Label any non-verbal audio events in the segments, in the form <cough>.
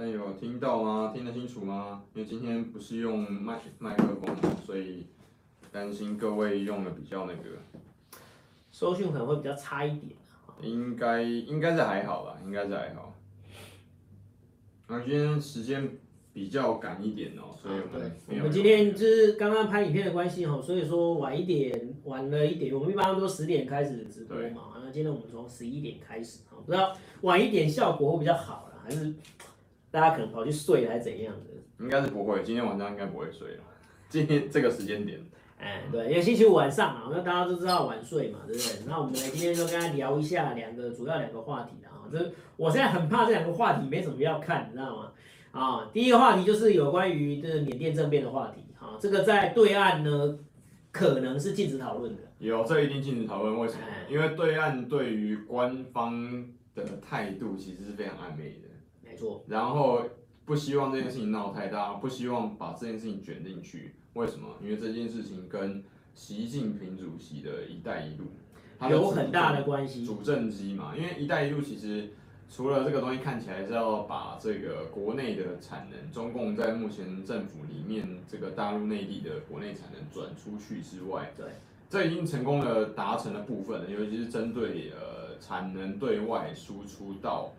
但有听到吗？听得清楚吗？因为今天不是用麦麦克风，所以担心各位用的比较那个，收讯可能会比较差一点。应该应该是还好吧，应该是还好。那今天时间比较赶一点哦，所以我们我们今天就是刚刚拍影片的关系哈，所以说晚一点，晚了一点。我们一般都十点开始直播嘛，那今天我们从十一点开始，不知道晚一点效果会比较好了，还是？大家可能跑去睡还是怎样的？应该是不会，今天晚上应该不会睡了。<laughs> 今天这个时间点，哎，对，因为星期五晚上嘛，那大家都知道晚睡嘛，对不对？那我们来今天就跟他聊一下两个主要两个话题啊。这我现在很怕这两个话题没什么要看，你知道吗？啊，第一个话题就是有关于这个缅甸政变的话题啊，这个在对岸呢可能是禁止讨论的。有，这一定禁止讨论，为什么？因为对岸对于官方的态度其实是非常暧昧的。然后不希望这件事情闹太大，不希望把这件事情卷进去。为什么？因为这件事情跟习近平主席的一带一路有很大的关系。主政机嘛，因为一带一路其实除了这个东西看起来是要把这个国内的产能，中共在目前政府里面这个大陆内地的国内产能转出去之外，对，这已经成功的达成了部分，尤其是针对呃产能对外输出到。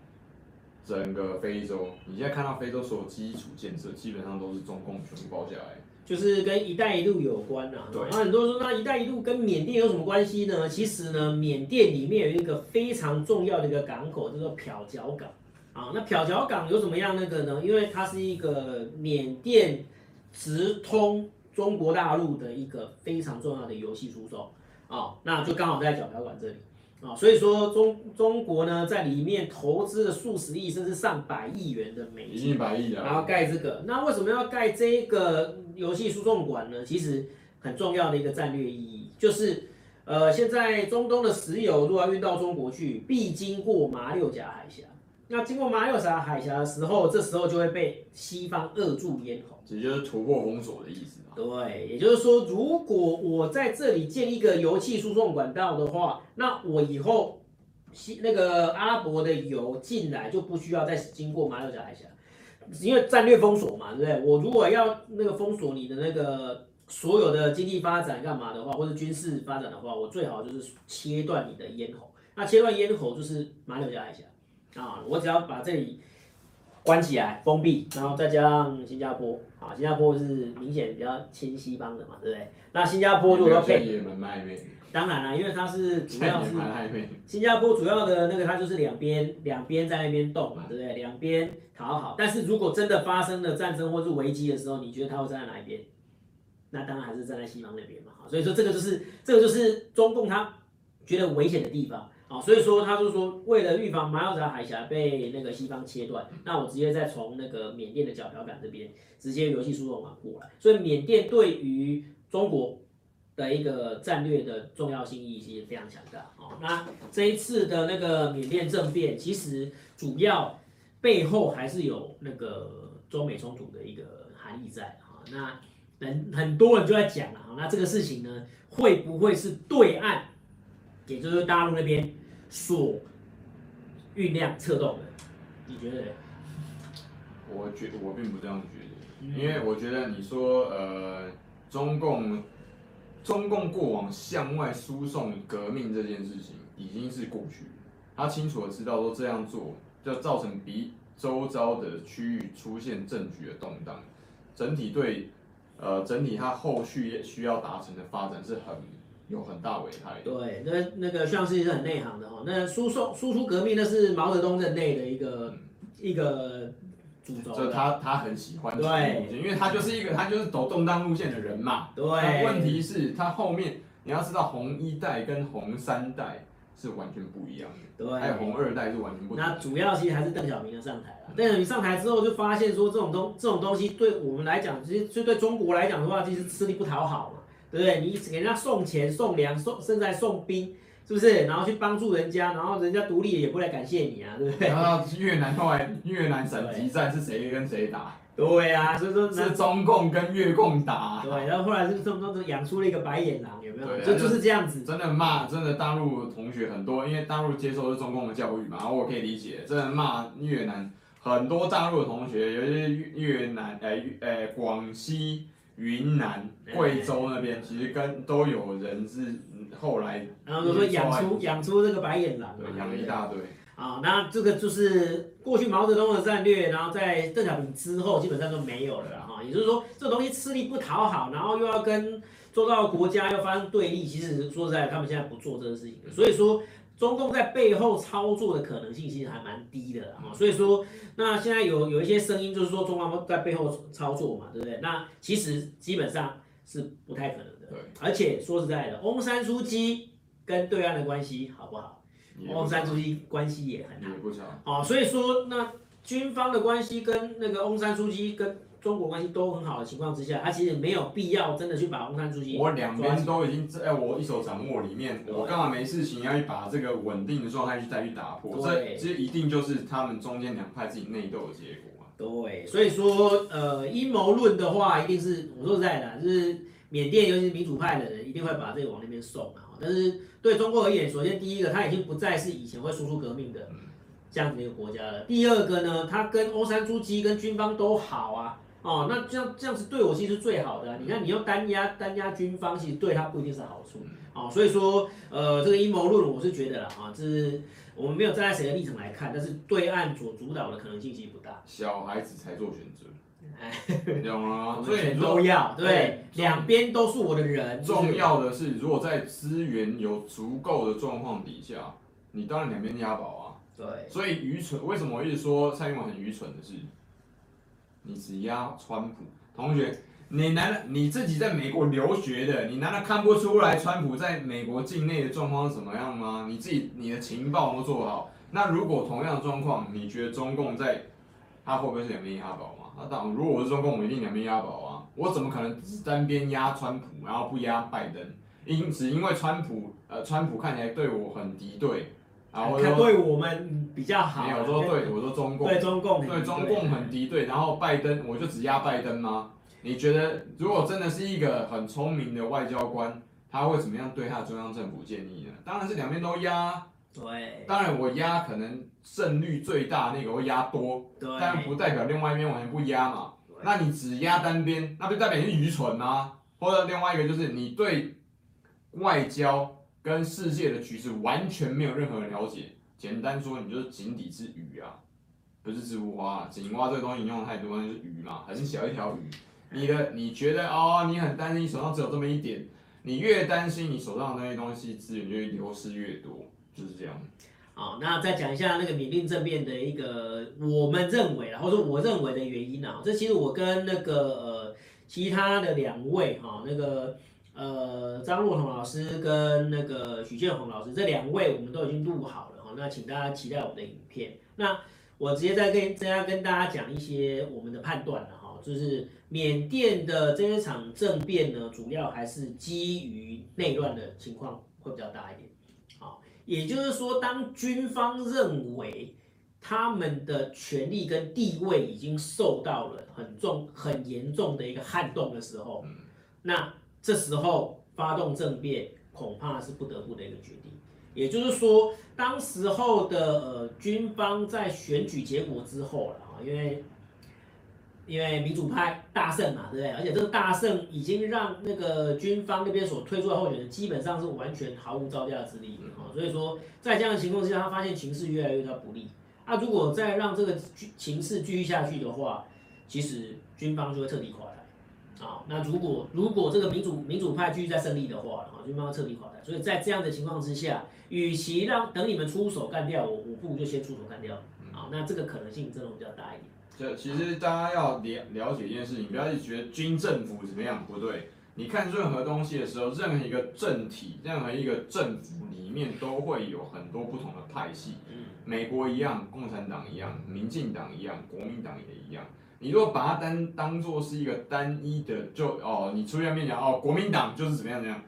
整个非洲，你现在看到非洲所有基础建设，基本上都是中共全部包下来，就是跟“一带一路”有关啊。对。那很多人说，那“一带一路”跟缅甸有什么关系呢？其实呢，缅甸里面有一个非常重要的一个港口，叫做漂角港。啊，那漂角港有什么样那个呢？因为它是一个缅甸直通中国大陆的一个非常重要的油气输送。啊，那就刚好在角条馆这里。啊，所以说中中国呢，在里面投资了数十亿甚至上百亿元的美金，百亿啊，然后盖这个。那为什么要盖这个游戏输送管呢？其实很重要的一个战略意义，就是呃，现在中东的石油如果要运到中国去，必经过马六甲海峡。那经过马六甲海峡的时候，这时候就会被西方扼住咽喉，这就是突破封锁的意思。对，也就是说，如果我在这里建一个油气输送管道的话，那我以后西那个阿拉伯的油进来就不需要再经过马六甲海峡，因为战略封锁嘛，对不对？我如果要那个封锁你的那个所有的经济发展干嘛的话，或者军事发展的话，我最好就是切断你的咽喉。那切断咽喉就是马六甲海峡啊，我只要把这里。关起来，封闭，然后再加上新加坡，啊，新加坡是明显比较亲西方的嘛，对不对？那新加坡如果要配，当然了，因为它是主要是新加坡主要的那个，它就是两边两边在那边动嘛，对不对？两边讨好。但是如果真的发生了战争或是危机的时候，你觉得他会站在哪一边？那当然还是站在西方那边嘛。所以说这个就是这个就是中共他觉得危险的地方。哦，所以说他就说，为了预防马六甲海峡被那个西方切断，那我直接再从那个缅甸的角条港这边直接油气输送管过来。所以缅甸对于中国的一个战略的重要性意义其实非常强大。哦，那这一次的那个缅甸政变，其实主要背后还是有那个中美冲突的一个含义在。哈，那很很多人就在讲了，哈，那这个事情呢，会不会是对岸，也就是大陆那边？所酝酿策动的，你觉得？我觉我并不这样觉得，因为我觉得你说呃，中共中共过往向外输送革命这件事情已经是过去，他清楚的知道说这样做就造成比周遭的区域出现政局的动荡，整体对呃整体他后续需要达成的发展是很。有很大危害。对，那那个徐老师也是很内行的哈。那输送输出革命，那是毛泽东任内的一个、嗯、一个主轴。就他他很喜欢对，因为他就是一个他就是走动荡路线的人嘛。对。问题是，他后面你要知道，红一代跟红三代是完全不一样的。对。还有红二代是完全不一样。那主要其实还是邓小平的上台了。邓小平上台之后，就发现说这种东这种东西对我们来讲，其实就对中国来讲的话，其实吃力不讨好嘛。对不对？你给人家送钱、送粮、送甚至还送兵，是不是？然后去帮助人家，然后人家独立也不来感谢你啊，对不对？然后越南后来越南省级战是谁跟谁打？对啊，所以说是中共跟越共打。对，然后后来是这么多养出了一个白眼狼，有没有？对，就就是这样子。真的骂，真的大陆同学很多，因为大陆接受的是中共的教育嘛，然后我可以理解，真的骂越南很多大陆的同学，尤其是越南、呃、呃、广西、云南、贵州那边，其实跟都有人是后来，然后就说养出养出这个白眼狼，对，养了一大堆。啊，那这个就是过去毛泽东的战略，然后在邓小平之后基本上都没有了哈。也就是说，这个东西吃力不讨好，然后又要跟做到国家又发生对立，其实说实在，他们现在不做这个事情。所以说，中共在背后操作的可能性其实还蛮低的啊。所以说，那现在有有一些声音就是说，中方在背后操作嘛，对不对？那其实基本上是不太可能的。对，而且说实在的，翁山书记跟对岸的关系好不好？翁山书记关系也很好，也不差。哦，所以说那军方的关系跟那个翁山书记跟中国关系都很好的情况之下，他其实没有必要真的去把翁山书记。我两边都已经在我一手掌握里面，我干嘛没事情要去把这个稳定的状态去再去打破？这这一定就是他们中间两派自己内斗的结果啊。对，所以说呃阴谋论的话，一定是我说实在的，就是缅甸尤其是民主派的人一定会把这个往那边送啊。但是对中国而言，首先第一个，他已经不再是以前会输出革命的这样子一个国家了。第二个呢，他跟欧山珠基跟军方都好啊，哦，那这样这样子对我其实是最好的啊。你看，你要单压单压军方，其实对他不一定是好处。哦，所以说，呃，这个阴谋论我是觉得啦，啊，这是我们没有站在谁的立场来看，但是对岸所主导的可能性其实不大。小孩子才做选择。懂吗，<laughs> 所以都要对，两边都是我的人。重要的是，如果在资源有足够的状况底下，你当然两边押宝啊。对，所以愚蠢，为什么我一直说蔡英文很愚蠢的是，你只押川普同学，你难道你自己在美国留学的，你难道看不出来川普在美国境内的状况是怎么样吗？你自己你的情报都做好，那如果同样的状况，你觉得中共在，他会不会是两边押宝吗？那当然，如果我是中共，我一定两边押宝啊！我怎么可能单边押川普，然后不押拜登？因只因为川普，呃，川普看起来对我很敌对，然后对我们比较好。没有说对，我说中共对中共对中共很敌对，然后拜登我就只压拜登吗？你觉得如果真的是一个很聪明的外交官，他会怎么样对他的中央政府建议呢？当然是两边都压。对，当然我压可能胜率最大那个会压多，对，但不代表另外一边完全不压嘛。那你只压单边，那不代表你是愚蠢吗？或者另外一个就是你对外交跟世界的局势完全没有任何了解。简单说，你就是井底之鱼啊，不是植物花。井蛙这个东西你用的太多，那是鱼嘛，很小一条鱼。你的你觉得哦，你很担心你手上只有这么一点，你越担心你手上的那些东西资源就会流失越多。就是这样。好，那再讲一下那个缅甸政变的一个我们认为，或者说我认为的原因啊。这其实我跟那个呃其他的两位哈，那个呃张若彤老师跟那个许建宏老师这两位，我们都已经录好了哈。那请大家期待我们的影片。那我直接再跟大家跟大家讲一些我们的判断了哈，就是缅甸的这一场政变呢，主要还是基于内乱的情况会比较大一点。好也就是说，当军方认为他们的权力跟地位已经受到了很重、很严重的一个撼动的时候，那这时候发动政变恐怕是不得不的一个决定。也就是说，当时候的呃军方在选举结果之后了啊，因为。因为民主派大胜嘛，对不对？而且这个大胜已经让那个军方那边所推出的候选人基本上是完全毫无招架之力啊。所以说，在这样的情况之下，他发现情势越来越不利。那如果再让这个情势继续下去的话，其实军方就会彻底垮台啊。那如果如果这个民主民主派继续在胜利的话，啊，军方要彻底垮台。所以在这样的情况之下，与其让等你们出手干掉我，我不如就先出手干掉好。那这个可能性真的比较大一点。这其实大家要了了解一件事情，不要一直觉得军政府怎么样不对。你看任何东西的时候，任何一个政体，任何一个政府里面都会有很多不同的派系。美国一样，共产党一样，民进党一样，国民党也一样。你如果把它单当做是一个单一的，就哦，你出现面讲哦，国民党就是怎么样怎么样，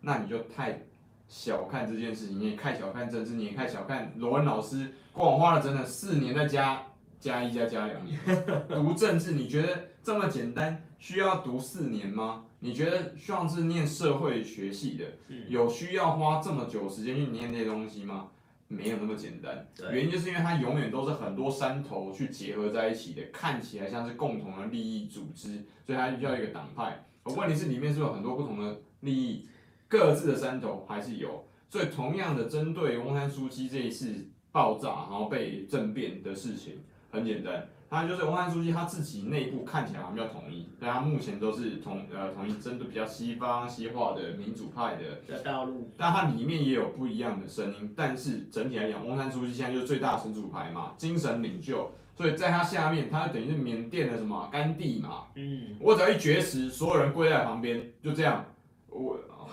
那你就太小看这件事情，你也太小看政治，你也太小看罗恩老师过往花了整整四年在加。加一加加两年，<laughs> 读政治你觉得这么简单？需要读四年吗？你觉得像是念社会学系的，有需要花这么久时间去念这些东西吗？没有那么简单。原因就是因为它永远都是很多山头去结合在一起的，看起来像是共同的利益组织，所以它需要一个党派。而问题是里面是有很多不同的利益，各自的山头还是有。所以同样的，针对翁山苏姬这一次爆炸然后被政变的事情，很简单。他就是翁山苏姬他自己内部看起来好像比较统一，但他目前都是统呃统一针对比较西方西化的民主派的道路，但它里面也有不一样的声音。但是整体来讲，翁山苏姬现在就是最大的神主牌嘛，精神领袖，所以在他下面，他等于是缅甸的什么甘地嘛。嗯，我只要一绝食，所有人跪在旁边，就这样。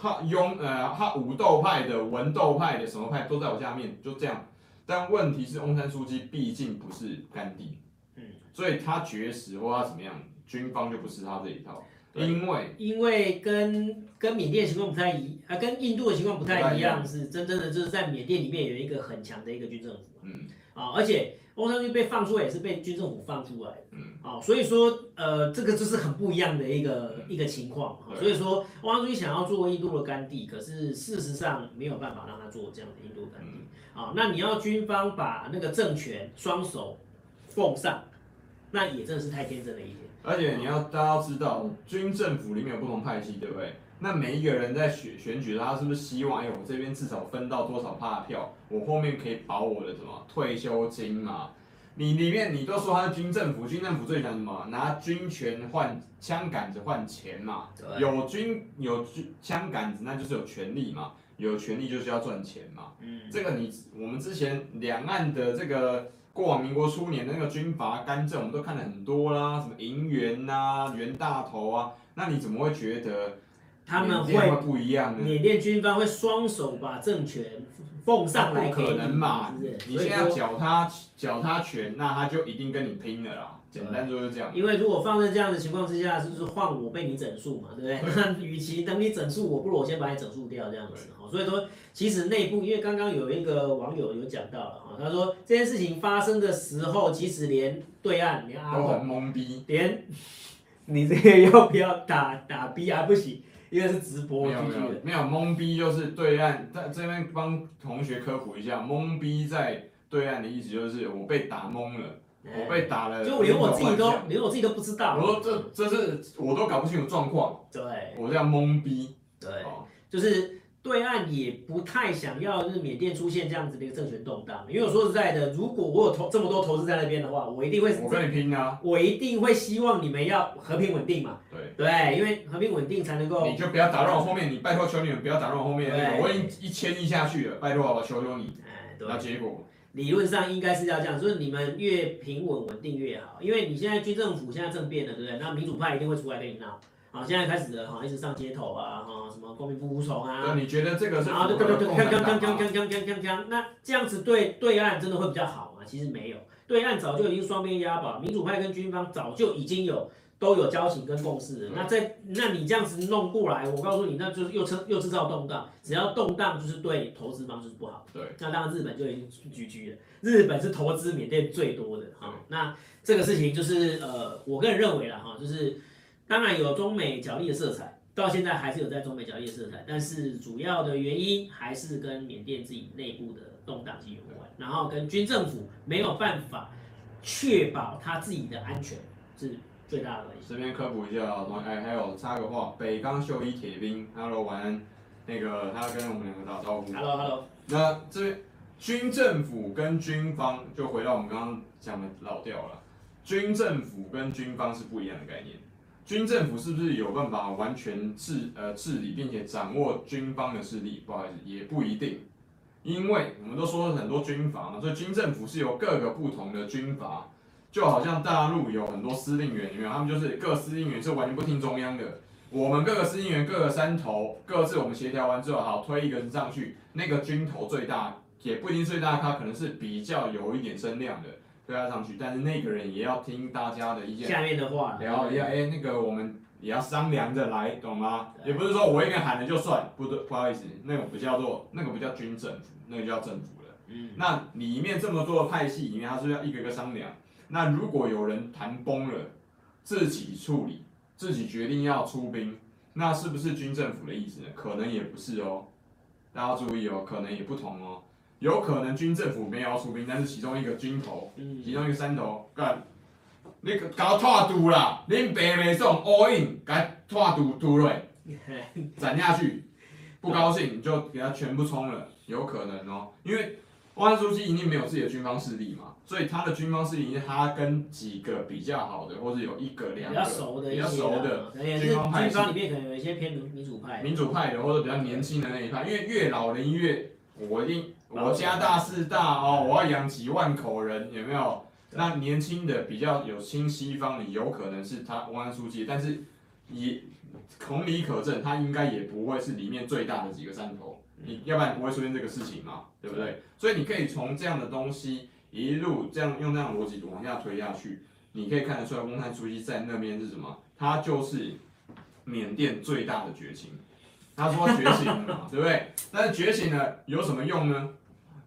我哈雍呃他武斗派的文斗派的什么派都在我下面，就这样。但问题是，翁山书记毕竟不是甘地。所以他绝食或他怎么样，军方就不是他这一套，因为因为跟跟缅甸的情况不太一，啊，跟印度的情况不太一样，是真正的就是在缅甸里面有一个很强的一个军政府，嗯，啊，而且翁山军被放出来也是被军政府放出来的，嗯，啊，所以说呃，这个就是很不一样的一个、嗯、一个情况，所以说翁山军想要做印度的甘地，可是事实上没有办法让他做这样的印度甘地，啊、嗯，那你要军方把那个政权双手奉上。那也真的是太天真了一点。而且你要大家要知道，军政府里面有不同派系，对不对？那每一个人在选选举，他是不是希望，哎，我这边至少分到多少趴票，我后面可以保我的什么退休金嘛？你里面你都说他是军政府，军政府最想什么？拿军权换枪杆子换钱嘛？有军有军枪杆子，那就是有权利嘛？有权利就是要赚钱嘛？嗯，这个你我们之前两岸的这个。过往民国初年的那个军阀干政，我们都看了很多啦，什么银元呐、袁大头啊，那你怎么会觉得他们会不一样呢？缅甸军方会双手把政权奉上来？不可能嘛！你现在脚踏脚踏权，那他就一定跟你拼了啦。简单就是这样。因为如果放在这样的情况之下，就是换我被你整数嘛，对不对？<laughs> 那与其等你整数，我不如我先把你整数掉这样子。所以说，其实内部，因为刚刚有一个网友有讲到了哈，他说这件事情发生的时候，其实连对岸连阿都很懵逼，连 <laughs> 你这个要不要打打逼啊？不行，因为是直播没有没有没有懵逼，就是对岸在这边帮同学科普一下，懵逼在对岸的意思就是我被打懵了，我被打了，就连我自己都连我自己都不知道，我说这这是我都搞不清楚状况，对，我这样懵逼，对，就是。对岸也不太想要，就是缅甸出现这样子的一个政权动荡，因为我说实在的，如果我有投这么多投资在那边的话，我一定会我跟你拼啊，我一定会希望你们要和平稳定嘛，对对，因为和平稳定才能够，你就不要打乱我后面，你拜托求你们不要打乱我后面，我已经一千亿下去了，拜托好？求求你，哎，对，那结果理论上应该是要这样，就是你们越平稳稳定越好，因为你现在军政府现在政变了，对不对？那民主派一定会出来跟你闹。好，现在开始了哈，一直上街头啊，哈，什么公民不服从啊？那你觉得这个是？啊，对对对锵锵锵锵锵锵锵锵，那这样子对对岸真的会比较好吗？其实没有，对岸早就已经双边押宝，民主派跟军方早就已经有都有交情跟共识了。那在那你这样子弄过来，我告诉你，那就是又制又制造动荡，只要动荡就是对投资方就是不好。对，那当然日本就已经居居了，日本是投资缅甸最多的哈。那这个事情就是呃，我个人认为了哈，就是。当然有中美角力的色彩，到现在还是有在中美角力的色彩，但是主要的原因还是跟缅甸自己内部的动荡性有关，然后跟军政府没有办法确保他自己的安全是最大的问题。这边科普一下啊，哎，还有插个话，北冈秀一铁兵，Hello，晚安，那个他要跟我们两个打招呼。Hello，Hello。那这边军政府跟军方就回到我们刚刚讲的老调了，军政府跟军方是不一样的概念。军政府是不是有办法完全治呃治理，并且掌握军方的势力？不好意思，也不一定，因为我们都说了很多军阀嘛，所以军政府是由各个不同的军阀，就好像大陆有很多司令员，因为他们就是各司令员是完全不听中央的。我们各个司令员各个山头各自我们协调完之后，好推一个人上去，那个军头最大也不一定最大，他可能是比较有一点声量的。推他上去，但是那个人也要听大家的意见，下面的话，然后要哎，那个我们也要商量着来，懂吗？也不是说我一个人喊了就算，不对，不好意思，那个不叫做，那个不叫军政府，那个叫政府了。嗯，那里面这么多的派系里面，他是要一个一个商量。那如果有人谈崩了，自己处理，自己决定要出兵，那是不是军政府的意思呢？可能也不是哦，大家注意哦，可能也不同哦。有可能军政府没有要出兵，但是其中一个军头，其中一个山头干，你搞拖堵啦，恁白袂送，all in，搞拖堵堵落，<laughs> 斩下去，不高兴就给他全部冲了，有可能哦，因为翁山苏姬一定没有自己的军方势力嘛，所以他的军方势力，他跟几个比较好的，或者有一个两个比较熟的，比较熟的军方派系，军方里面可能有一些偏民主派，民主派的或者比较年轻的那一派，因为越老人越我一定。我家大势大哦，我要养几万口人，有没有？那年轻的比较有亲西方的，有可能是他翁安书记，但是也同理可证，他应该也不会是里面最大的几个山头，你要不然不会出现这个事情嘛，对不对？所以你可以从这样的东西一路这样用这样的逻辑往下推下去，你可以看得出来，翁山书记在那边是什么？他就是缅甸最大的绝情，他说觉醒了嘛，<laughs> 对不对？但是觉醒了有什么用呢？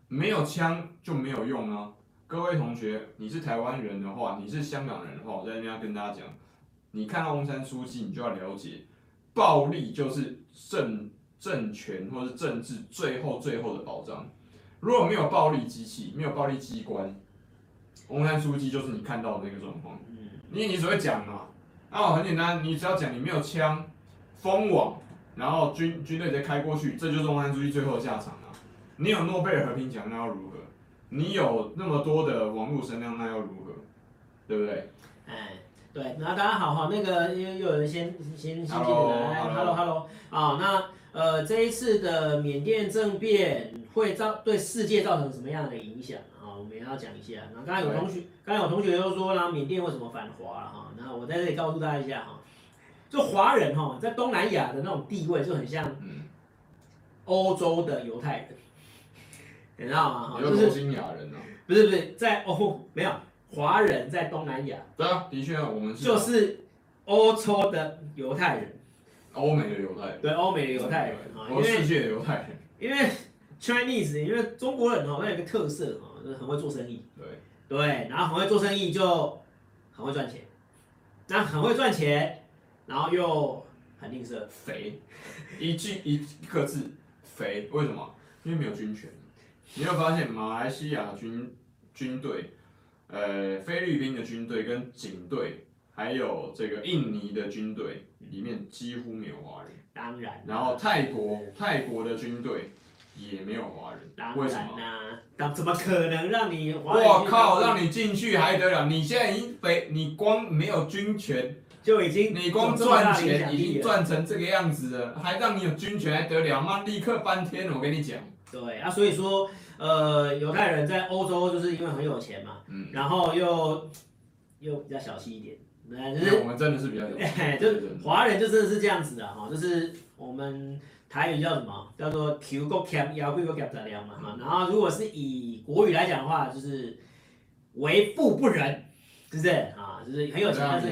没有枪就没有用啊！各位同学，你是台湾人的话，你是香港人的话，我在这边要跟大家讲，你看到翁山书记，你就要了解，暴力就是政政权或是政治最后最后的保障。如果没有暴力机器，没有暴力机关，翁山书记就是你看到的那个状况。因为你只会讲嘛，啊，很简单，你只要讲你没有枪，封网，然后军军队直接开过去，这就是翁山书记最后的下场。你有诺贝尔和平奖，那要如何？你有那么多的网络声量，那要如何？对不对？哎，对，那大家好哈，那个又又有人先先先进来，Hello Hello，啊，那呃这一次的缅甸政变会造对世界造成什么样的影响啊？我们也要讲一下。那刚才有同学，刚才有同学又说啦，缅甸为什么反华了哈？那我在这里告诉大家一下哈，就华人哈在东南亚的那种地位就很像欧洲的犹太人。你知道吗？就是新亚人呢？不是不是，在欧没有华人在东南亚。对啊，的确啊我们是。就是欧洲的犹太人。欧美的犹太人。对，欧美的犹太人啊，世界的犹太人。因为 Chinese，因为中国人哦，那有一个特色哦，就是很会做生意。对。对，然后很会做生意就很会赚钱，那很会赚钱，然后又很吝啬，肥，一句一个字，肥。为什么？因为没有军权。你有发现马来西亚军军队，呃，菲律宾的军队跟警队，还有这个印尼的军队里面几乎没有华人。当然。然后泰国泰国的军队也没有华人。当然。为什么？那怎么可能让你？我靠，让你进去还得了？你现在已经被你光没有军权就已经，你光赚钱已经赚成这个样子了，还让你有军权还得了吗？立刻翻天！我跟你讲。对啊，所以说。呃，犹太人在欧洲就是因为很有钱嘛，嗯，然后又又比较小气一点，对，就是我们真的是比较有钱，欸、就华人就真的是这样子的哈，就是我们台语叫什么？叫做 Q 国强，腰贵国强怎样嘛哈，然后如果是以国语来讲的话，就是为富不仁，是不是啊？就是很有钱，但是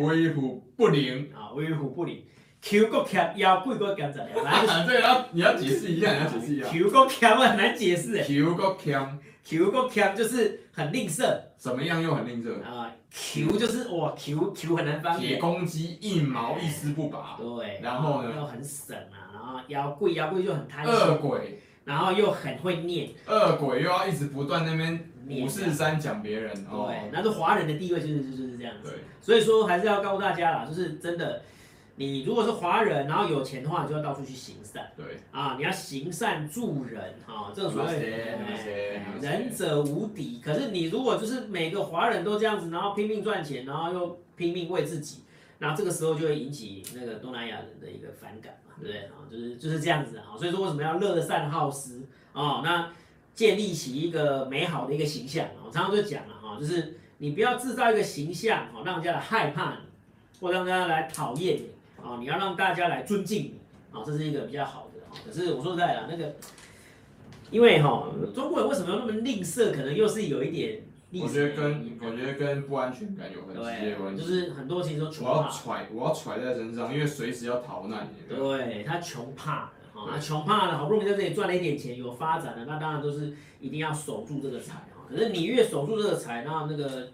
为富不仁啊，为富不仁。Q 国强，腰贵国强怎样？<laughs> 啊，这个要你要解释一下，你要解释一下。Q 国强很难解释诶。Q 国强，Q 国强就是很吝啬。怎么样又很吝啬？啊，Q 就是哇，Q Q 很难翻译。铁公鸡一毛一丝不拔。对。然后呢？又很省啊，然后腰贵，腰贵就很贪心。恶鬼。然后又很会念。恶鬼又要一直不断那边五四三讲别人。对，那是华人的地位就是就是这样子。对。所以说还是要告诉大家啦，就是真的。你如果是华人，然后有钱的话，你就要到处去行善。对啊，你要行善助人，哈，这个所谓仁者无敌。可是你如果就是每个华人都这样子，然后拼命赚钱，然后又拼命为自己，那这个时候就会引起那个东南亚人的一个反感嘛，对不对啊？就是就是这样子啊。所以说为什么要乐善好施啊？那建立起一个美好的一个形象。我常常就讲了哈，就是你不要制造一个形象，哦，让人家来害怕你，或让人家来讨厌你。啊，你要让大家来尊敬你，啊，这是一个比较好的啊。可是我说实在的，那个，因为哈，中国人为什么要那么吝啬？可能又是有一点。我觉得跟我觉得跟不安全感有很直接关系。就是很多其实都穷怕。我要揣，我要揣在身上，因为随时要逃难。对，他穷怕了，哈，他穷怕了，好不容易在这里赚了一点钱，有发展了，那当然都是一定要守住这个财哈。可是你越守住这个财，那那个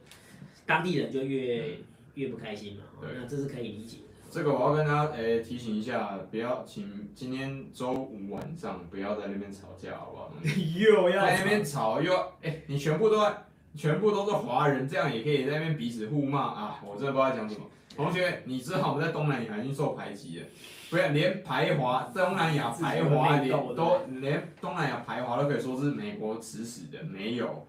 当地人就越越不开心嘛。那这是可以理解的。这个我要跟大家诶、欸、提醒一下，不要请今天周五晚上不要在那边吵架，好不好？<laughs> 又要在那边吵又哎、欸，你全部都全部都是华人，这样也可以在那边彼此互骂啊！我真的不知道讲什么。同学，你知道我们在东南亚已经受排挤了，不要连排华东南亚排华连都连东南亚排华都可以说是美国指使的，没有。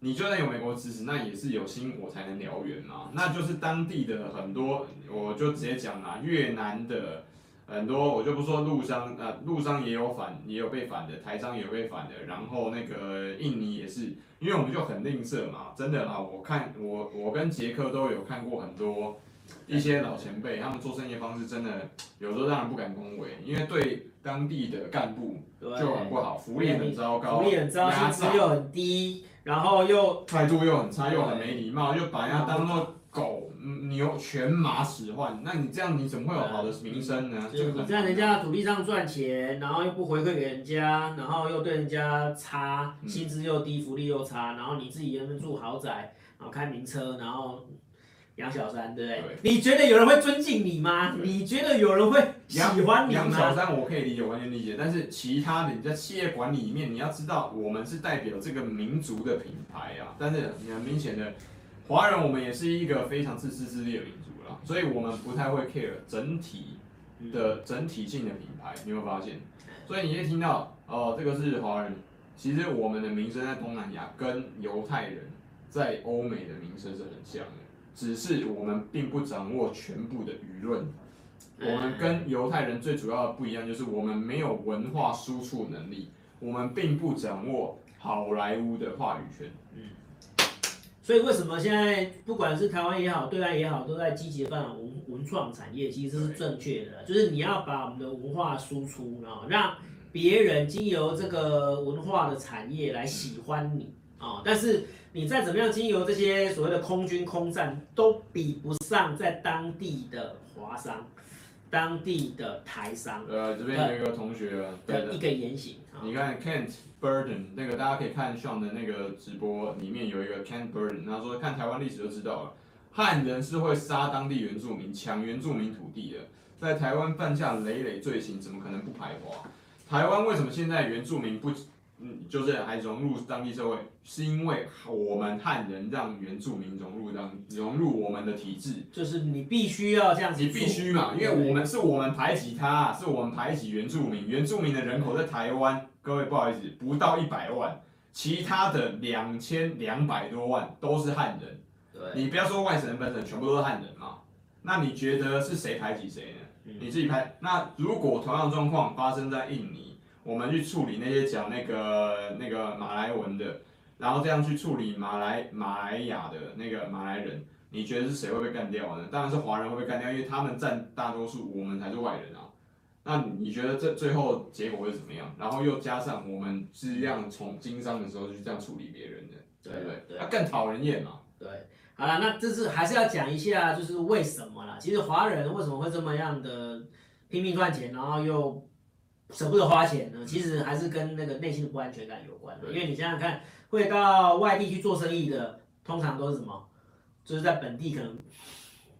你就算有美国支持，那也是有心我才能燎原嘛。那就是当地的很多，我就直接讲啦，越南的很多，我就不说陆商，呃，陆商也有反，也有被反的，台商也有被反的，然后那个印尼也是，因为我们就很吝啬嘛，真的啦，我看我我跟杰克都有看过很多一些老前辈，他们做生意方式真的有时候让人不敢恭维，因为对当地的干部就很不好，福利很糟糕，福利很糟，薪资又很低。然后又态度又很差，又很没礼貌，又把人家当做狗、牛、全马使唤，那你这样你怎么会有好的名声呢？就你在人家的土地上赚钱，然后又不回馈给人家，然后又对人家差，薪资又低，福利又差，然后你自己在那边住豪宅，然后开名车，然后。养小三，对不对？对，你觉得有人会尊敬你吗？你觉得有人会喜欢你吗？杨小三我可以理解，完全理解。但是其他的，你在企业管理里面，你要知道，我们是代表这个民族的品牌啊。但是你很明显的，华人我们也是一个非常自私自利的民族啦，所以我们不太会 care 整体的整体性的品牌。你有没有发现？所以你会听到哦，这个是华人。其实我们的名声在东南亚跟犹太人在欧美的名声是很像的。只是我们并不掌握全部的舆论，我们跟犹太人最主要的不一样就是我们没有文化输出能力，我们并不掌握好莱坞的话语权。嗯，所以为什么现在不管是台湾也好，对岸也好，都在积极发展文文创产业，其实这是正确的，就是你要把我们的文化输出，然后让别人经由这个文化的产业来喜欢你。啊，但是。你再怎么样经由这些所谓的空军空战，都比不上在当地的华商、当地的台商。呃，这边有一个同学啊，的一个言行。你看 Kent Burden 那个，大家可以看 Sean 的那个直播，里面有一个 Kent Burden，他说看台湾历史就知道了，汉人是会杀当地原住民、抢原住民土地的，在台湾犯下累累罪行，怎么可能不排华？台湾为什么现在原住民不？嗯，就是还融入当地社会，是因为我们汉人让原住民融入当融入我们的体制，就是你必须要这样子，你必须嘛，因为我们是我们排挤他，是我们排挤原住民，原住民的人口在台湾，各位不好意思，不到一百万，其他的两千两百多万都是汉人，对，你不要说外省人本省，全部都是汉人嘛，那你觉得是谁排挤谁呢？你自己排，那如果同样状况发生在印尼？我们去处理那些讲那个那个马来文的，然后这样去处理马来马来亚的那个马来人，你觉得是谁会被干掉呢？当然是华人会被干掉，因为他们占大多数，我们才是外人啊。那你觉得这最后结果会怎么样？然后又加上我们是这样从经商的时候就这样处理别人的，对不对？那更讨人厌嘛。对，好了，那这是还是要讲一下，就是为什么啦？其实华人为什么会这么样的拼命赚钱，然后又。舍不得花钱呢，其实还是跟那个内心的不安全感有关的。因为你想想看，会到外地去做生意的，通常都是什么？就是在本地可能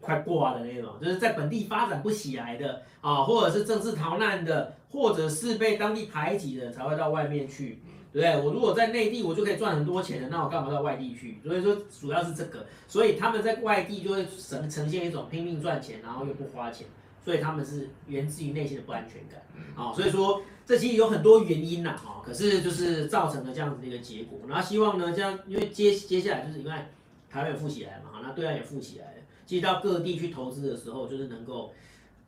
快挂的那种，就是在本地发展不起来的啊，或者是政治逃难的，或者是被当地排挤的，才会到外面去，对不对？我如果在内地，我就可以赚很多钱的，那我干嘛到外地去？所以说主要是这个，所以他们在外地就会呈呈现一种拼命赚钱，然后又不花钱。所以他们是源自于内心的不安全感，啊，所以说这其实有很多原因呐，啊，可是就是造成了这样子的一个结果。然后希望呢，这样因为接接下来就是因为台湾也富起来嘛，那对岸也富起来了，其实到各地去投资的时候，就是能够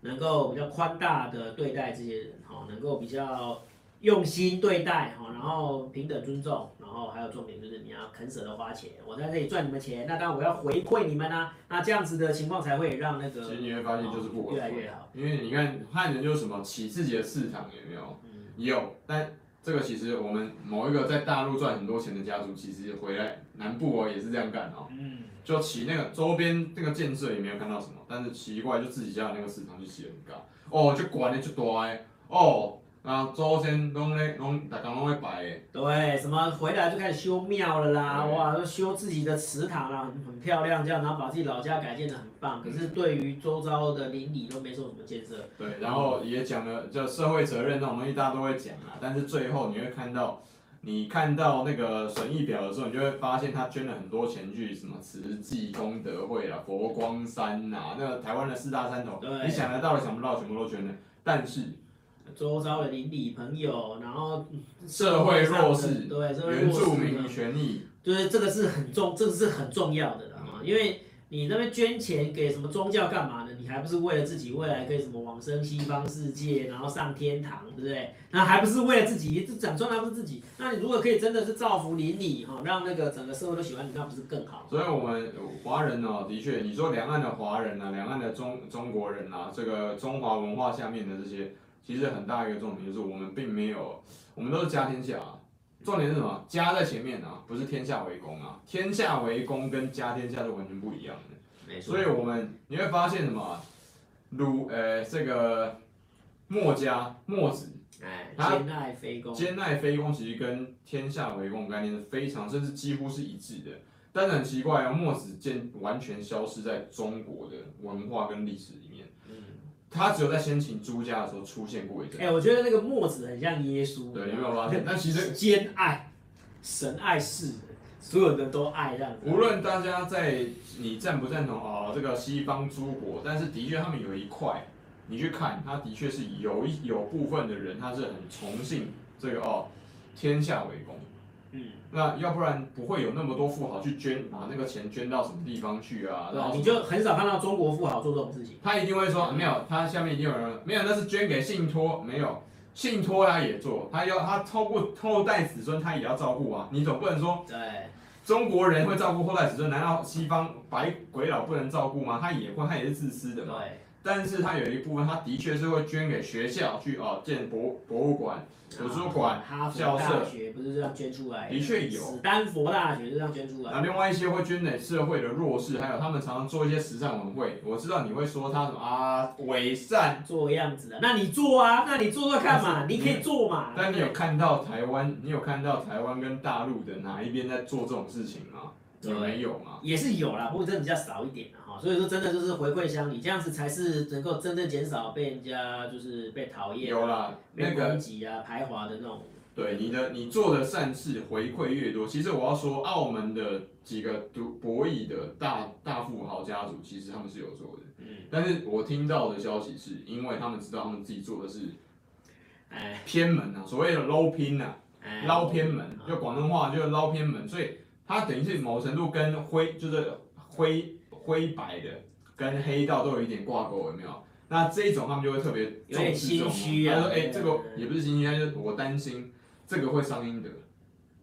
能够比较宽大的对待这些人，哈，能够比较。用心对待哈，然后平等尊重，然后还有重点就是你要肯舍得花钱。我在这里赚你们钱，那当然我要回馈你们啊。那这样子的情况才会让那个其实你会发现就是不越来越好。因为你看汉人就是什么起自己的市场有没有？嗯、有，但这个其实我们某一个在大陆赚很多钱的家族，其实回来南部哦也是这样干哦。嗯。就起那个周边那个建设也没有看到什么，但是奇怪就自己家的那个市场就起得很高哦，就管的就多哎哦。啊，祖先拢咧拢，大家拢咧拜的。对，什么回来就开始修庙了啦，哇，都，修自己的祠堂啦，很很漂亮，这样，然后把自己老家改建的很棒。可是对于周遭的邻里都没做什么建设。对，然后也讲了，就社会责任那种东西，大家都会讲啊。但是最后你会看到，你看到那个损益表的时候，你就会发现他捐了很多钱去什么慈济功德会啊、佛光山呐、啊，那个台湾的四大山头，对你想得到的、想不到的全部都捐了。但是周遭的邻里朋友，然后社会弱势，对，社会原住弱势民权益，就是这个是很重，这个是很重要的啊，因为你那边捐钱给什么宗教干嘛呢？你还不是为了自己未来可以什么往生西方世界，然后上天堂，对不对？那还不是为了自己，这讲出来还不是自己。那你如果可以真的是造福邻里哈，让那个整个社会都喜欢你，那不是更好？所以我们华人呢、哦，的确，你说两岸的华人啊，两岸的中中国人啊，这个中华文化下面的这些。其实很大一个重点就是我们并没有，我们都是家天下啊。重点是什么？家在前面啊，不是天下为公啊。天下为公跟家天下是完全不一样的。没错。所以我们你会发现什么？儒呃这个墨家墨子，哎，兼爱非攻。兼爱非攻其实跟天下为公概念是非常甚至几乎是一致的。但是很奇怪哦，墨子兼完全消失在中国的文化跟历史里面。他只有在先秦朱家的时候出现过一阵。哎，我觉得那个墨子很像耶稣。对，有没有发现？但其实兼爱，神爱世人，所有的都爱这样子。无论大家在你赞不赞同啊、哦，这个西方诸国，但是的确他们有一块，你去看，他的确是有一有部分的人，他是很崇信这个哦，天下为公。嗯，那要不然不会有那么多富豪去捐，把那个钱捐到什么地方去啊？然后你就很少看到中国富豪做这种事情。他一定会说没有，他下面一定有人没有，那是捐给信托，没有信托他也做，他要他透过后代子孙他也要照顾啊。你总不能说对中国人会照顾后代子孙，难道西方白鬼佬不能照顾吗？他也会，他也是自私的嘛。对，但是他有一部分，他的确是会捐给学校去哦，建博博物馆。图书馆、校舍不是这样捐出来的，的确有。史丹佛大学是这样捐出来的。那另外一些会捐给社会的弱势，还有他们常常做一些慈善晚会。我知道你会说他什么啊，伪善做样子的，那你做啊，那你做做看嘛，你可以做嘛。但你有看到台湾，你有看到台湾跟大陆的哪一边在做这种事情吗？有没有吗？也是有啦，不过真的比较少一点哈。所以说真的就是回馈乡里，这样子才是能够真正减少被人家就是被讨厌、有啦，被攻击啊、排华的那种。对你的你做的善事回馈越多，其实我要说，澳门的几个赌博弈的大大富豪家族，其实他们是有做的。嗯。但是我听到的消息是，因为他们知道他们自己做的是，哎，偏门啊，所谓的捞偏啊，捞偏门，就广东话就是捞偏门，所以。它等于是某程度跟灰就是灰灰白的跟黑道都有一点挂钩，有没有？那这一种他们就会特别重视这种。他说：“哎，这个也不是心虚，他就我担心这个会伤阴德。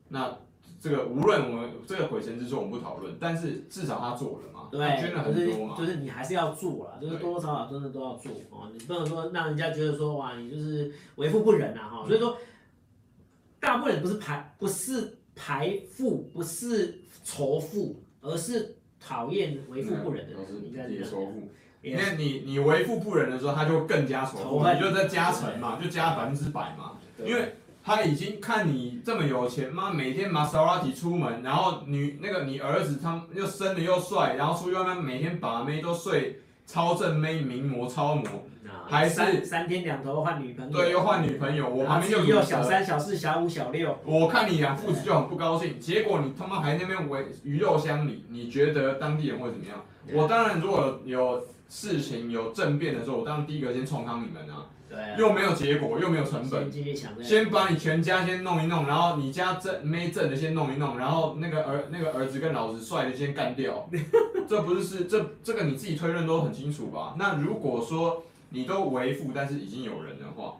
那这个无论我们这个鬼神之说我们不讨论，但是至少他做了嘛，对捐了很多嘛。就是你还是要做了，就是多多少少真的都要做哦。你不能说让人家觉得说哇，你就是为富不仁啊哈。所以说，大部分人不是排不是。排富不是仇富，而是讨厌为富不仁的人。你看，仇富，因为你你为富不仁的时候，他就更加仇富，你就在加成嘛，就加百分之百嘛。因为他已经看你这么有钱妈，每天玛莎拉蒂出门，然后女那个你儿子他又生的又帅，然后出去外面每天把妹都睡超正妹、名模、超模。还是三,三天两头换女朋友，对，又换女朋友。我旁边又有小三、小四、小五、小六。我看你两父子就很不高兴，结果你他妈还那边围鱼肉乡里，你觉得当地人会怎么样？我当然如果有事情有政变的时候，我当然第一个先冲康你们啊。对啊。又没有结果，又没有成本。先把你全家先弄一弄，然后你家正没正的先弄一弄，然后那个儿那个儿子跟老子帅的先干掉。<laughs> 这不是是这这个你自己推论都很清楚吧？那如果说。你都为父，但是已经有人的话，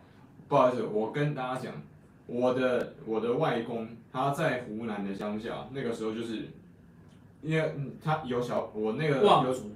不好意思，我跟大家讲，我的我的外公他在湖南的乡下，那个时候就是，因为他有小我那个望族，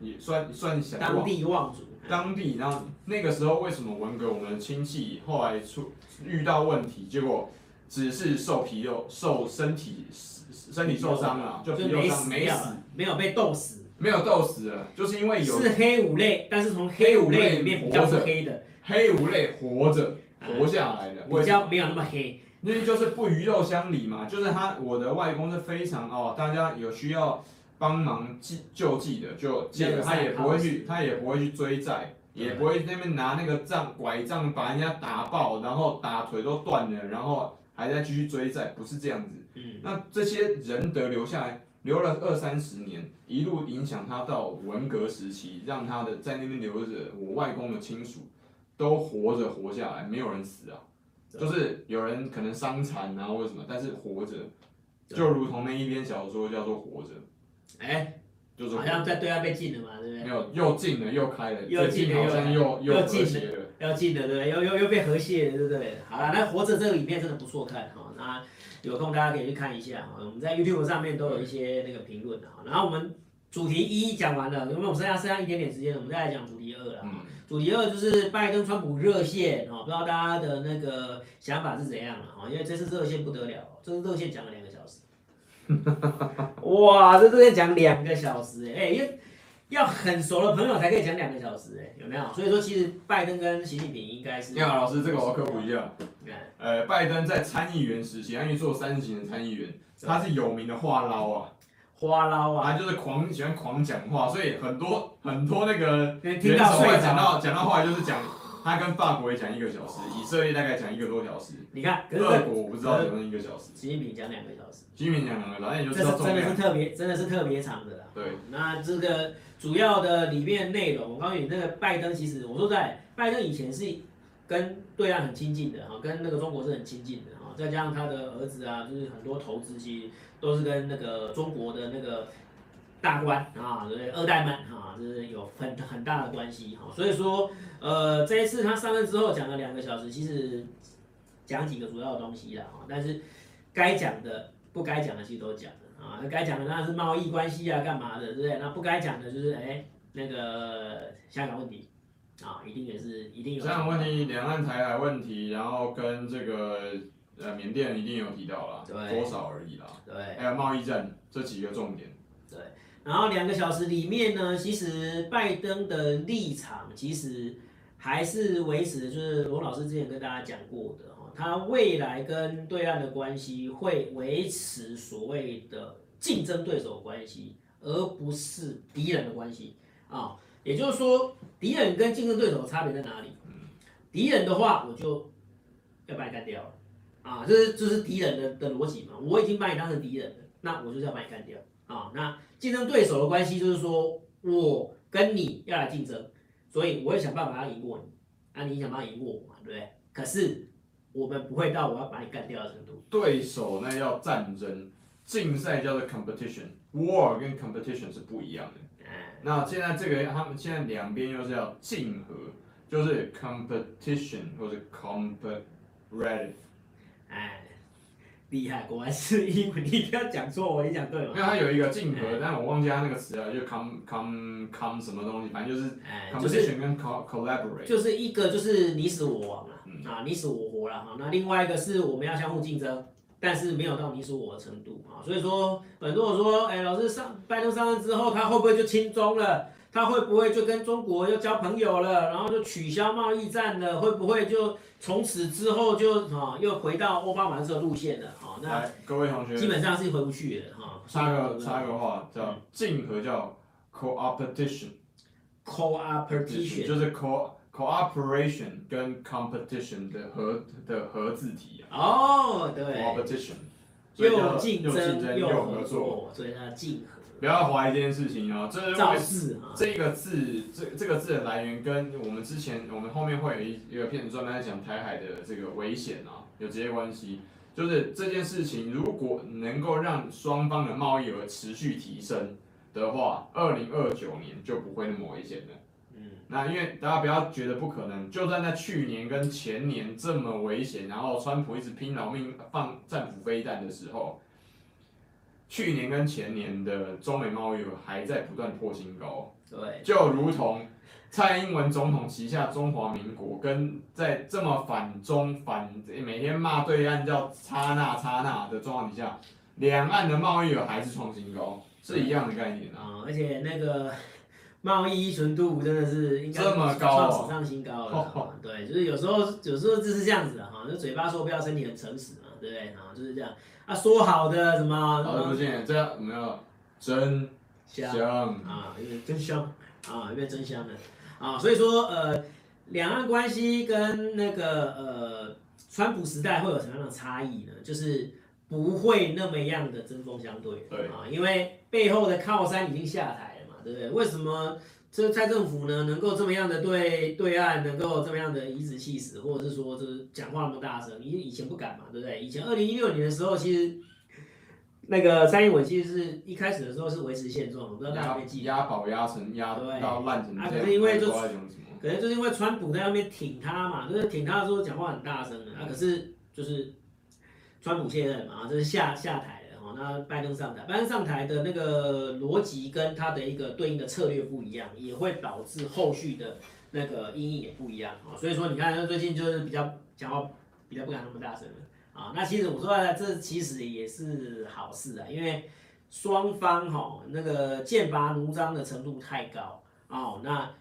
也算算小当地望族，当地，然后那个时候为什么文革我们的亲戚后来出遇到问题，结果只是受皮肉受身体身体受伤了，就皮肉伤没死，没有被冻死。没有冻死了，就是因为有是黑五类，但是从黑五类里面比较黑的黑五类活着，活下来的，比较没有那么黑。因为就是不鱼肉乡里嘛，就是他我的外公是非常哦，大家有需要帮忙济救济的就借，他也不会去，他也不会去追债，也不会那边拿那个杖拐杖把人家打爆，然后打腿都断了，然后还在继续追债，不是这样子。嗯，那这些仁德留下来，留了二三十年，一路影响他到文革时期，让他的在那边留着我外公的亲属都活着活下来，没有人死啊。就是有人可能伤残啊或者什么，但是活着，就如同那一篇小说叫做《活着》，哎，就是好像在对岸被禁了嘛，对不对？没有，又禁了又开了，又禁了好像又又和谐了，要禁了对不对？又又又被和谐了对不对？好了，那《活着》这个影片真的不错看哈，那有空大家可以去看一下哈，我们在 YouTube 上面都有一些那个评论的哈，然后我们。主题一讲完了，因为我们剩下剩下一点点时间，我们再来讲主题二了。嗯、主题二就是拜登川普热线哦，不知道大家的那个想法是怎样了哈？因为这次热线不得了，这次热线讲了两 <laughs> 哇，这热线讲两个小时哎，因为要很熟的朋友才可以讲两个小时哎，有没有？所以说其实拜登跟习近平应该是。你好，老师，这个我要科普一下。呃，拜登在参议员时期，他因为做三十几年参议员，他是有名的话唠啊。花捞啊，他就是狂喜欢狂讲话，所以很多很多那个听到会讲到讲到后来就是讲他跟法国也讲一个小时，以色列大概讲一个多小时。你看，俄国我不知道讲一个小时。习近平讲两个小时。习近平讲两个小时，那你就知道真的是特别，真的是特别长的啦。对。那这个主要的里面内容，我告诉你，那个拜登其实我说在拜登以前是跟对岸很亲近的哈，跟那个中国是很亲近的哈，再加上他的儿子啊，就是很多投资其实都是跟那个中国的那个。大官啊，对二代们啊，就是有很很大的关系哈。所以说，呃，这一次他上任之后讲了两个小时，其实讲几个主要的东西了哈。但是该讲的、不该讲的其实都讲了啊。该讲的那是贸易关系啊，干嘛的，对不对？那不该讲的就是哎，那个香港问题啊，一定也是一定有。香港问题、两岸台海问题，然后跟这个呃缅甸一定有提到了，对多少而已啦。对，还有贸易战这几个重点。对。然后两个小时里面呢，其实拜登的立场其实还是维持，就是罗老师之前跟大家讲过的哈，他未来跟对岸的关系会维持所谓的竞争对手关系，而不是敌人的关系啊。也就是说，敌人跟竞争对手的差别在哪里？敌人的话，我就要把你干掉了啊，这是这是敌人的的逻辑嘛，我已经把你当成敌人了，那我就要把你干掉。啊，那竞争对手的关系就是说，我跟你要来竞争，所以我会想办法要赢过你，那你想办法赢过我嘛，对不对？可是我们不会到我要把你干掉的程度。对手那要战争，竞赛叫做 competition，war 跟 competition 是不一样的。那现在这个他们现在两边又是要竞合，就是 competition 或者 competitive。哎。厉害，果然是英文，你不要讲错，我一讲对了。因为它有一个竞合，但我忘记它那个词了，就 come come come 什么东西，反正就是 competition 跟 collaborate，就是一个就是你死我亡了，啊，你死我活了哈。那另外一个是我们要相互竞争，但是没有到你死我的程度啊。所以说，很多人说，哎，老师上拜登上任之后，他会不会就亲中了？他会不会就跟中国又交朋友了？然后就取消贸易战了？会不会就从此之后就啊又回到奥巴马这个路线了？各位同学基本上是回不去的哈。插个插个话叫竞合叫 cooperation，cooperation 就是 co cooperation 跟 competition 的合的合字体啊。哦，对，cooperation 又竞争又合作，所以它竞合。不要怀疑这件事情哦，这是造势这个字，这这个字的来源跟我们之前，我们后面会有一一个片子专门在讲台海的这个危险啊，有直接关系。就是这件事情，如果能够让双方的贸易额持续提升的话，二零二九年就不会那么危险了。嗯，那因为大家不要觉得不可能，就算在去年跟前年这么危险，然后川普一直拼老命放战斧飞弹的时候。去年跟前年的中美贸易额还在不断破新高，对，就如同蔡英文总统旗下中华民国跟在这么反中反每天骂对岸叫差那差那的状况底下，两岸的贸易额还是创新高，是一样的概念啊。而且那个 <laughs> 贸易依存度真的是应该这么高，创史上新高了。对，就是有时候有时候就是这样子的哈，就嘴巴说不要，身体很诚实嘛，对不对？啊，就是这样啊，说好的什么？好的不见，这样我们要真香啊，因为真香啊，因为真香的啊，所以说呃，两岸关系跟那个呃，川普时代会有什么样的差异呢？就是不会那么样的针锋相对，对啊，因为背后的靠山已经下台了嘛。对不对？为什么这蔡政府呢能够这么样的对对岸能够这么样的颐指气使，或者是说就是讲话那么大声？因为以前不敢嘛，对不对？以前二零一六年的时候，其实那个蔡英文其实是一开始的时候是维持现状，我不知道大家有记得？押宝押成压到烂成这样。啊，可是因为就可能就是因为川普在那边挺他嘛，就是挺他的时候讲话很大声的啊。可是就是川普卸任嘛，就是下下台。那拜登上台，拜登上台的那个逻辑跟他的一个对应的策略不一样，也会导致后续的那个阴影也不一样啊。所以说，你看最近就是比较讲话比较不敢那么大声了啊。那其实我说来，这其实也是好事啊，因为双方哈那个剑拔弩张的程度太高哦。那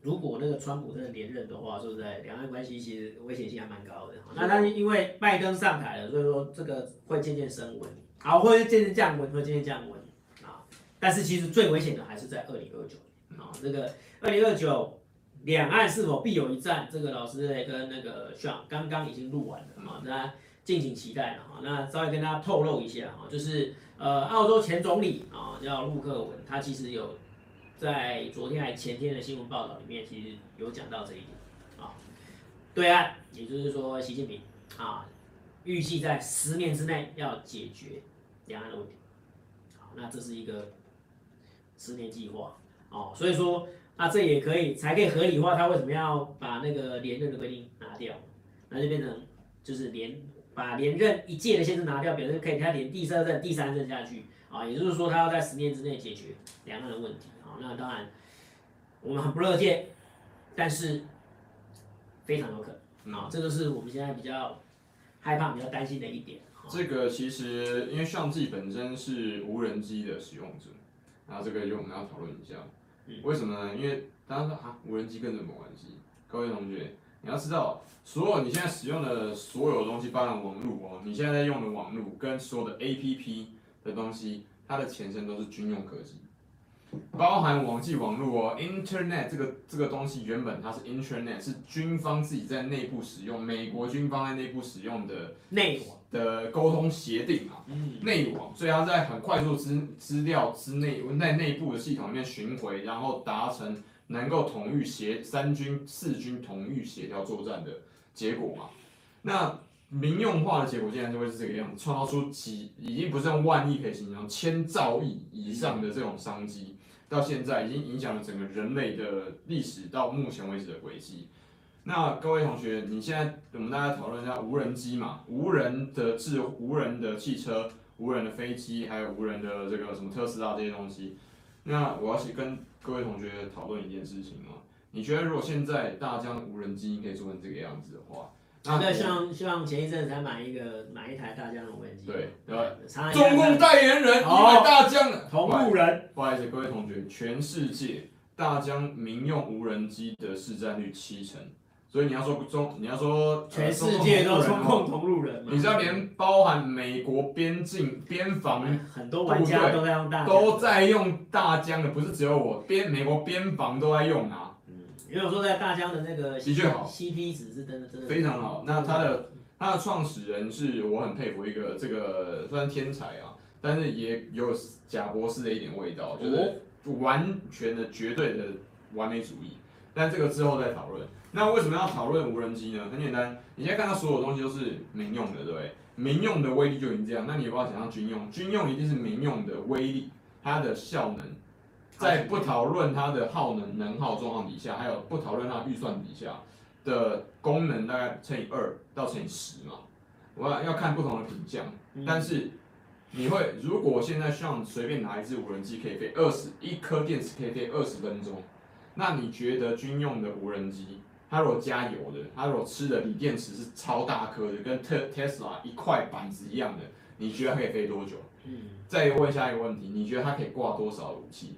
如果那个川普真的连任的话，是不是，两岸关系其实危险性还蛮高的。那但是因为拜登上台了，所以说这个会渐渐升温。好，或者渐渐降温，会渐渐降温啊。但是其实最危险的还是在二零二九啊。这个二零二九两岸是否必有一战？这个老师跟那个 s 刚刚已经录完了啊，那敬请期待了哈。那稍微跟大家透露一下哈，就是呃，澳洲前总理啊叫陆克文，他其实有在昨天还前天的新闻报道里面，其实有讲到这一点啊。对岸，也就是说习近平啊。预计在十年之内要解决两岸的问题，好，那这是一个十年计划哦，所以说那这也可以才可以合理化他为什么要把那个连任的规定拿掉，那就变成就是连把连任一届的限制拿掉，表示可以他连第二任、第三任下去啊，也就是说他要在十年之内解决两岸的问题啊，那当然我们很不乐见，但是非常有可能啊，这个是我们现在比较。害怕比较担心的一点，这个其实因为上自己本身是无人机的使用者，然后这个就我们要讨论一下，为什么呢？因为大家说啊，无人机跟什么关系？各位同学，你要知道，所有你现在使用的所有东西，包含网络哦，你现在在用的网络跟所有的 APP 的东西，它的前身都是军用科技。包含网际网络哦，Internet 这个这个东西原本它是 Internet，是军方自己在内部使用，美国军方在内部使用的内网。的沟通协定嘛，内网，所以它在很快速资资料之内在内部的系统里面巡回，然后达成能够统御协三军四军统御协调作战的结果嘛。那民用化的结果竟然就会是这个样子，创造出几已经不是用万亿可以形容，千兆亿以上的这种商机。到现在已经影响了整个人类的历史到目前为止的轨迹。那各位同学，你现在我们大家讨论一下无人机嘛，无人的智无人的汽车、无人的飞机，还有无人的这个什么特斯拉这些东西。那我要去跟各位同学讨论一件事情哦，你觉得如果现在大疆无人机可以做成这个样子的话？那像像前一阵子才买一个买一台大疆的无人机，对对吧？中共代言人，你买大疆的同路人。不好意思，各位同学，全世界大疆民用无人机的市占率七成，所以你要说中，你要说全世界都中共同路人，你知道连包含美国边境边防很多玩家都在用大都在用大疆的，不是只有我边美国边防都在用啊。因为我说在大疆的那个的确好，CP 值是真的真的非常好。那它的它的创始人是我很佩服一个这个虽然天才啊，但是也有贾博士的一点味道，就是完全的绝对的完美主义。但这个之后再讨论。那为什么要讨论无人机呢？很简单，你现在看到所有东西都是民用的，对不对？民用的威力就已经这样，那你有没有想象军用？军用一定是民用的威力，它的效能。在不讨论它的耗能能耗状况底下，还有不讨论它预算底下的功能，大概乘以二到乘以十嘛。我要要看不同的品项，但是你会如果现在像随便拿一支无人机可以飞二十一颗电池可以飞二十分钟，那你觉得军用的无人机，它如果加油的，它如果吃的锂电池是超大颗的，跟特 Tesla 一块板子一样的，你觉得它可以飞多久？嗯。再问下一个问题，你觉得它可以挂多少武器？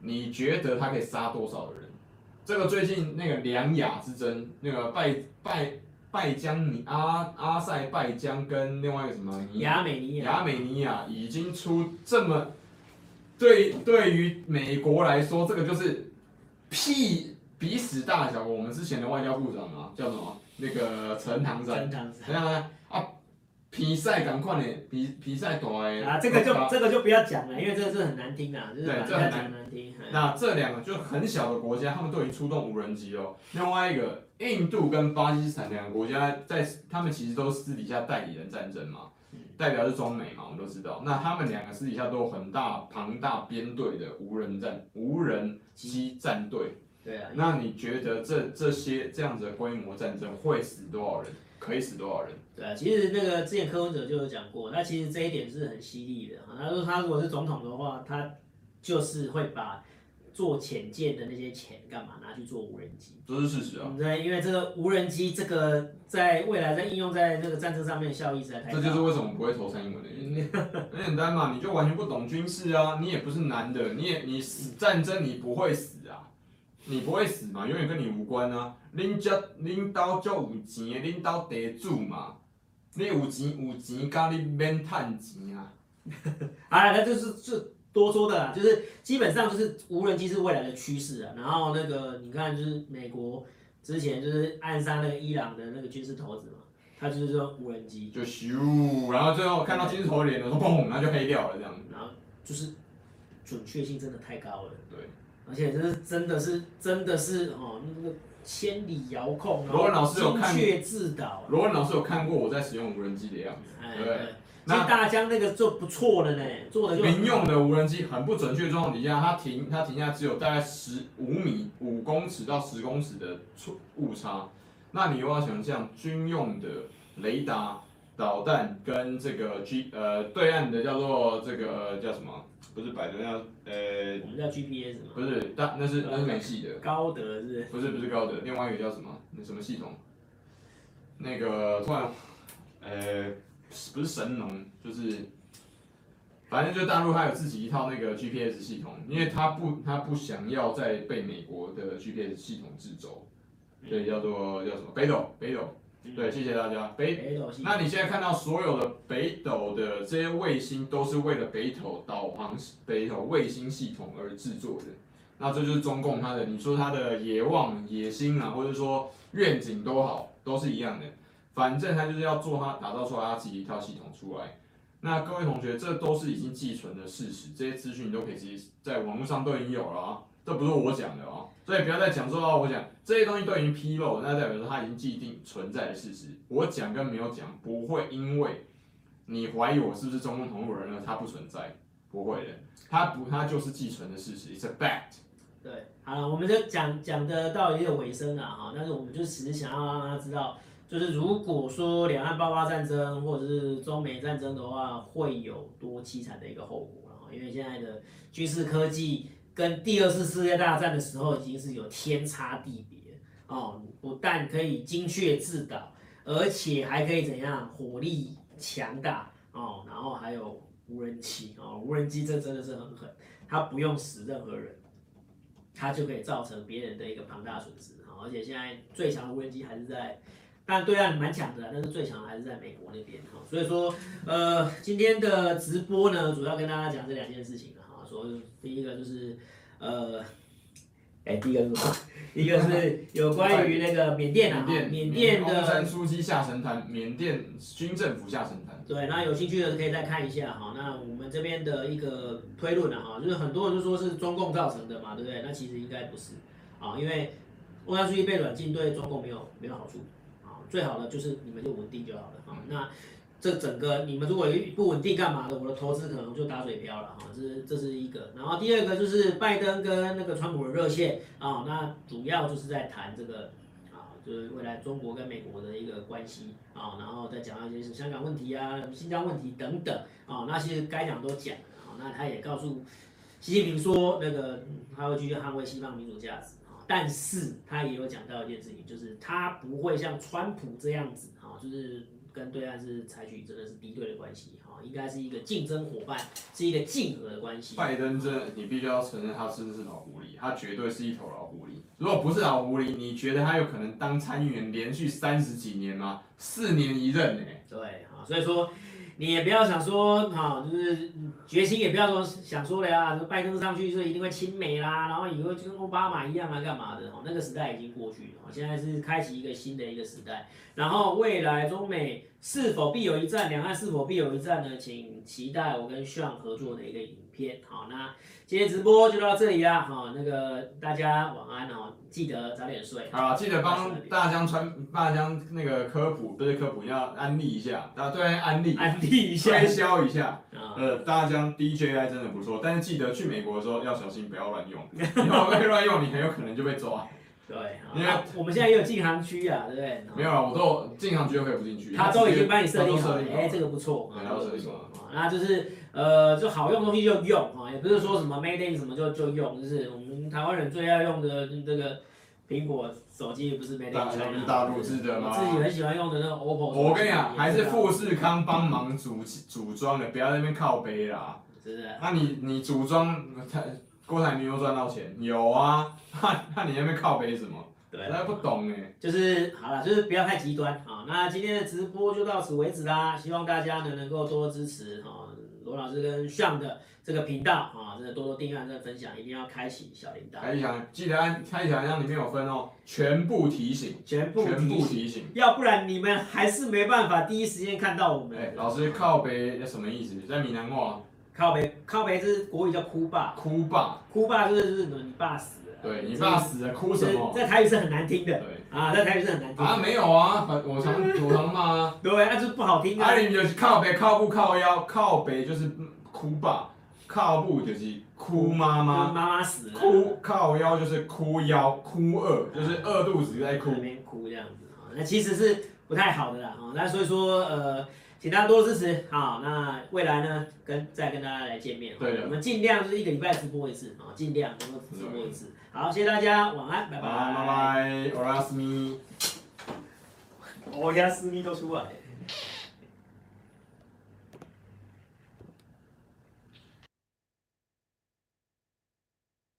你觉得它可以杀多少的人？这个最近那个两亚之争，那个拜拜拜疆尼阿阿塞拜疆跟另外一个什么亚美尼亚，亚美尼亚已经出这么对对于美国来说，这个就是屁鼻屎大小。我们之前的外交部长啊，叫什么？那个陈唐山，陈唐山啊，比赛赶快点，比比赛大的啊，这个就这个就不要讲了，因为这个是很难听的，就是对，这很难，难听。那这两个就很小的国家，他们都已经出动无人机哦。另外一个，印度跟巴基斯坦两个国家，在他们其实都是私底下代理人战争嘛，代表是中美嘛，我们都知道。那他们两个私底下都有很大庞大编队的无人战无人机战队。对啊，那你觉得这这些这样子的规模战争会死多少人？可以死多少人？对啊，其实那个之前柯文哲就有讲过，那其实这一点是很犀利的。他说他如果是总统的话，他就是会把做潜舰的那些钱干嘛拿去做无人机，这是事实啊。对，因为这个无人机这个在未来在应用在这个战争上面的效益实在太大。这就是为什么不会投蔡英文的原因。<laughs> 很简单嘛，你就完全不懂军事啊，你也不是男的，你也你死战争你不会死啊。你不会死嘛？永远跟你无关啊！恁家恁兜足有钱的，恁兜地主嘛，你有钱有钱，甲你免趁钱啊！<laughs> 啊，那就是就多说的啦，就是基本上就是无人机是未来的趋势啊。然后那个你看，就是美国之前就是暗杀那个伊朗的那个军事头子嘛，他就是说无人机就咻，然后最后看到军头脸的时候，砰，然后就黑掉了这样子。然后就是准确性真的太高了。对。而且这是真的是真的是哦，那个千里遥控，罗文老师有看，精确制导。罗文老师有看过我在使用无人机的样子，哎、对不对？那大疆那个做不错了呢，做的就民用的无人机很不准确状况底下，它停它停下只有大概十五米五公尺到十公尺的错误差。那你又要想象军用的雷达导弹跟这个 G 呃对岸的叫做这个叫什么？不是百度叫呃，我们叫 GPS 吗？不是，但那是那是美系的。高德是？不是不是高德，另外一个叫什么？那什么系统？那个突然，呃，不是神农，就是，反正就大陆它有自己一套那个 GPS 系统，因为它不它不想要再被美国的 GPS 系统制肘，所以叫做叫什么？北斗北斗。对，谢谢大家。北，那你现在看到所有的北斗的这些卫星，都是为了北斗导航、北斗卫星系统而制作的。那这就是中共它的，你说它的野望、野心啊，或者说愿景都好，都是一样的。反正它就是要做它，打造出来它自己一套系统出来。那各位同学，这都是已经寄存的事实，这些资讯你都可以直接在网络上都已经有了啊。这不是我讲的哦，所以不要再讲说哦，我讲这些东西都已经披露，那代表说它已经既定存在的事实。我讲跟没有讲不会因为你怀疑我是不是中共同路人呢，它不存在，不会的，它不，它就是既存的事实，it's a fact。对，好了，我们就讲讲的到一个尾声了哈，但是我们就只是想要让大家知道，就是如果说两岸爆发战争或者是中美战争的话，会有多凄惨的一个后果啊，因为现在的军事科技。跟第二次世界大战的时候已经是有天差地别哦，不但可以精确制导，而且还可以怎样火力强大哦，然后还有无人机哦，无人机这真的是很狠，它不用死任何人，它就可以造成别人的一个庞大损失啊！而且现在最强的无人机还是在，但对岸蛮强的，但是最强的还是在美国那边哈，所以说呃，今天的直播呢，主要跟大家讲这两件事情啊。说第一个就是，呃，哎、欸，第一个是什么？<laughs> 一个是有关于那个缅甸啊，缅甸的。山书记下神坛，缅甸军政府下神坛。对，那有兴趣的可以再看一下哈。那我们这边的一个推论啊，哈，就是很多人就说是中共造成的嘛，对不对？那其实应该不是啊，因为翁山书记被软禁对中共没有没有好处啊，最好的就是你们就稳定就好了啊。那。这整个你们如果不稳定干嘛的，我的投资可能就打水漂了哈，这是这是一个。然后第二个就是拜登跟那个川普的热线啊，那主要就是在谈这个啊，就是未来中国跟美国的一个关系啊，然后再讲到一些香港问题啊、新疆问题等等啊，那些该讲都讲了啊。那他也告诉习近平说，那个他会继续捍卫西方民主价值啊，但是他也有讲到一件事情，就是他不会像川普这样子啊，就是。跟对岸是采取真的是敌对的关系，哈，应该是一个竞争伙伴，是一个竞合的关系。拜登真的，你必须要承认他真的是老狐狸，他绝对是一头老狐狸。如果不是老狐狸，你觉得他有可能当参议员连续三十几年吗？四年一任呢？对，啊，所以说。你也不要想说，哈，就是决心也不要说想说了呀，拜登上去就一定会亲美啦，然后以后就跟奥巴马一样啊，干嘛的？哦，那个时代已经过去了，现在是开启一个新的一个时代。然后未来中美是否必有一战，两岸是否必有一战呢？请期待我跟 Sean 合作的一个影片。好，那今天直播就到这里啦，好，那个大家晚安哦。记得早点睡。好，记得帮大江传大江那个科普，不是科普，要安利一下，大家对安利，安利一下，推销一下。呃，大江 DJI 真的不错，但是记得去美国的时候要小心，不要乱用。<laughs> 你如果被乱用，你很有可能就被抓。对，因为我们现在也有禁航区啊，对不对？没有啊，我都禁航区可以不进去。他都已经帮你设定好了，哎，这个不错，然后设定啊。那就是呃，就好用东西就用啊，也不是说什么 Made in 什么就就用，就是我们台湾人最爱用的这个。苹果手机不是 made in，大陆制的吗？我自己很喜欢用的那个 OPPO。我跟你讲，还是富士康帮忙组组装的，不要在那边靠背啦。是的。那你你组装，郭台铭有赚到钱？有啊。那那你那边靠背什么？对，那不懂哎。就是好了，就是不要太极端啊。那今天的直播就到此为止啦，希望大家呢能够多支持啊，罗老师跟 Sean 的。这个频道啊，真的多多订阅、这个分享，一定要开启小铃铛。开启记得按开启小铃铛，里面有分哦，全部提醒，全部提醒，要不然你们还是没办法第一时间看到我们。哎，老师靠北什么意思？在闽南话，靠北靠北是国语叫哭爸，哭爸，哭爸就是就是你爸死了，对你爸死了，哭什么？在台语是很难听的，对啊，那台语是很难听。啊，没有啊，我常我常骂啊，<laughs> 对，那就是不好听啊。啊，你就是靠北靠不靠腰，靠北就是哭爸。靠不就是哭妈妈，妈妈死了。哭靠腰就是哭腰，哭饿就是饿肚子在哭。那边哭这样子啊，那其实是不太好的啦啊。那所以说呃，请大家多支持好，那未来呢，跟再跟大家来见面。对的。我们尽量就是一个礼拜直播一次啊，尽量能够直播一次。好，谢谢大家，晚安，拜拜。拜拜，欧拉斯米，欧拉斯米都出来。